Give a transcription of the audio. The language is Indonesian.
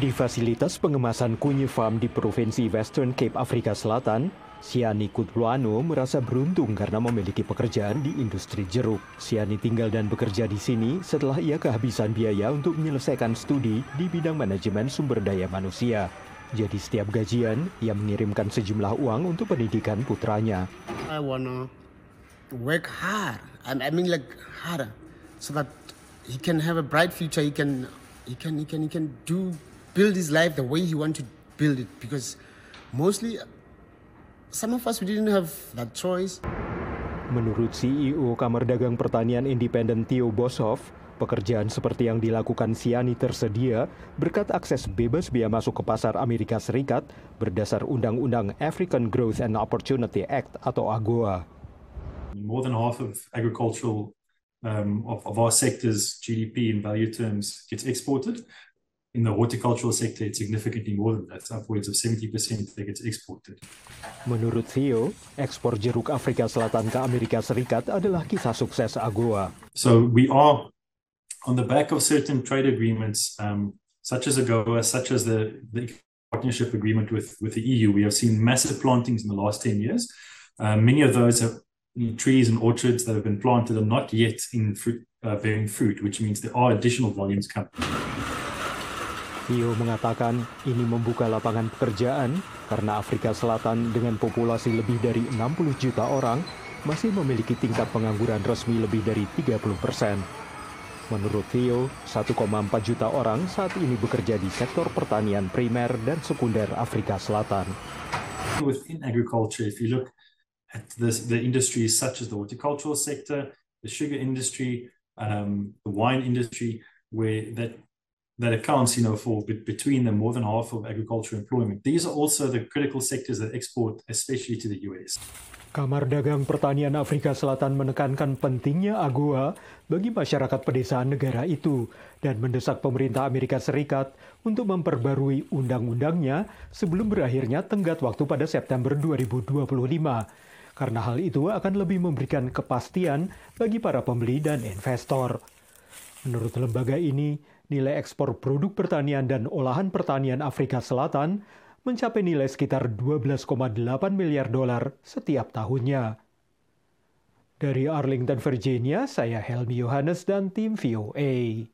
Di fasilitas pengemasan Kunyi Farm di Provinsi Western Cape, Afrika Selatan, Siani Kutluano merasa beruntung karena memiliki pekerjaan di industri jeruk. Siani tinggal dan bekerja di sini setelah ia kehabisan biaya untuk menyelesaikan studi di bidang manajemen sumber daya manusia. Jadi setiap gajian, ia mengirimkan sejumlah uang untuk pendidikan putranya. I wanna work hard. I mean like harder, so that he can have a bright future. He can, he can, he can, he can do build his life the way he want to build it. Because mostly, some of us we didn't have that choice. Menurut CEO Kamar Dagang Pertanian Independen Theo Boshoff, pekerjaan seperti yang dilakukan Siani tersedia berkat akses bebas biaya masuk ke pasar Amerika Serikat berdasar Undang-Undang African Growth and Opportunity Act atau AGOA. More than half of agricultural um, of, of our sector's GDP in value terms gets exported. In the horticultural sector, it's significantly more than that, upwards of 70% that gets exported. Menurut Theo, ekspor jeruk Afrika Selatan ke Amerika Serikat adalah kisah sukses AGOA. So we are on the back of certain trade agreements, um, such as AGOA, such as the, the partnership agreement with, with the EU. We have seen massive plantings in the last 10 years. Uh, many of those have trees and orchards that have been planted are not yet in fruit, uh, bearing fruit, which means there are additional volumes coming. Theo mengatakan ini membuka lapangan pekerjaan karena Afrika Selatan dengan populasi lebih dari 60 juta orang masih memiliki tingkat pengangguran resmi lebih dari 30 persen. Menurut Theo, 1,4 juta orang saat ini bekerja di sektor pertanian primer dan sekunder Afrika Selatan. Within agriculture, if you look at this, the industries such as the horticultural sector, the sugar industry, um, the wine industry, where that that accounts, you know, for between them more than half of agriculture employment. These are also the critical sectors that export, especially to the US. Kamar Dagang Pertanian Afrika Selatan menekankan pentingnya AGOA bagi masyarakat pedesaan negara itu dan mendesak pemerintah Amerika Serikat untuk memperbarui undang-undangnya sebelum berakhirnya tenggat waktu pada September 2025. Karena hal itu akan lebih memberikan kepastian bagi para pembeli dan investor. Menurut lembaga ini, nilai ekspor produk pertanian dan olahan pertanian Afrika Selatan mencapai nilai sekitar 12,8 miliar dolar setiap tahunnya. Dari Arlington, Virginia, saya Helmi Yohanes dan tim VOA.